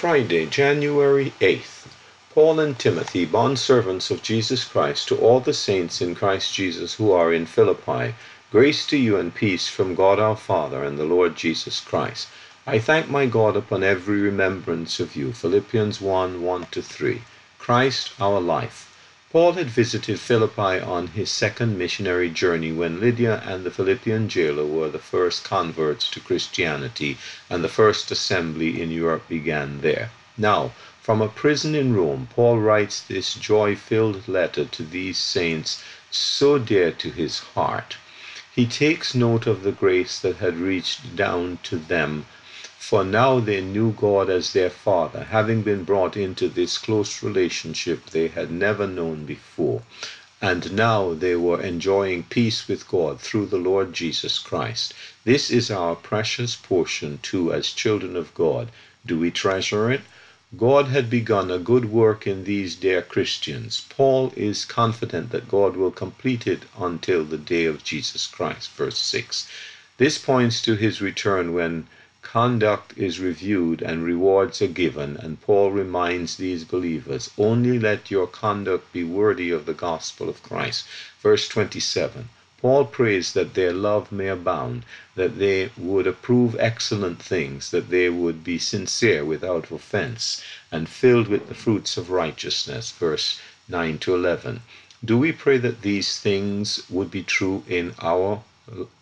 Friday, January 8th. Paul and Timothy, bondservants of Jesus Christ, to all the saints in Christ Jesus who are in Philippi, grace to you and peace from God our Father and the Lord Jesus Christ. I thank my God upon every remembrance of you. Philippians 1 1 3. Christ our life. Paul had visited Philippi on his second missionary journey when Lydia and the Philippian jailer were the first converts to Christianity, and the first assembly in Europe began there. Now, from a prison in Rome, Paul writes this joy filled letter to these saints so dear to his heart. He takes note of the grace that had reached down to them for now they knew God as their Father, having been brought into this close relationship they had never known before. And now they were enjoying peace with God through the Lord Jesus Christ. This is our precious portion too as children of God. Do we treasure it? God had begun a good work in these dear Christians. Paul is confident that God will complete it until the day of Jesus Christ. Verse 6. This points to his return when conduct is reviewed and rewards are given, and Paul reminds these believers only let your conduct be worthy of the gospel of Christ. Verse 27 Paul prays that their love may abound, that they would approve excellent things, that they would be sincere without offense, and filled with the fruits of righteousness. Verse 9 to 11. Do we pray that these things would be true in our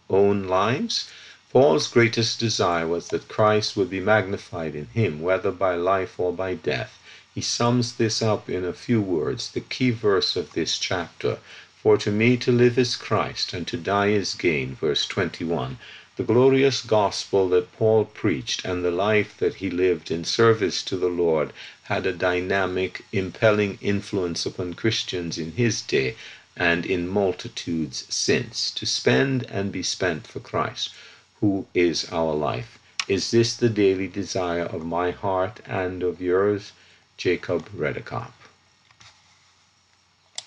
own lives? Paul's greatest desire was that Christ would be magnified in him, whether by life or by death. He sums this up in a few words, the key verse of this chapter. For to me to live is Christ, and to die is gain. Verse 21. The glorious gospel that Paul preached and the life that he lived in service to the Lord had a dynamic, impelling influence upon Christians in his day and in multitudes since, to spend and be spent for Christ who is our life. Is this the daily desire of my heart and of yours? Jacob Redekop.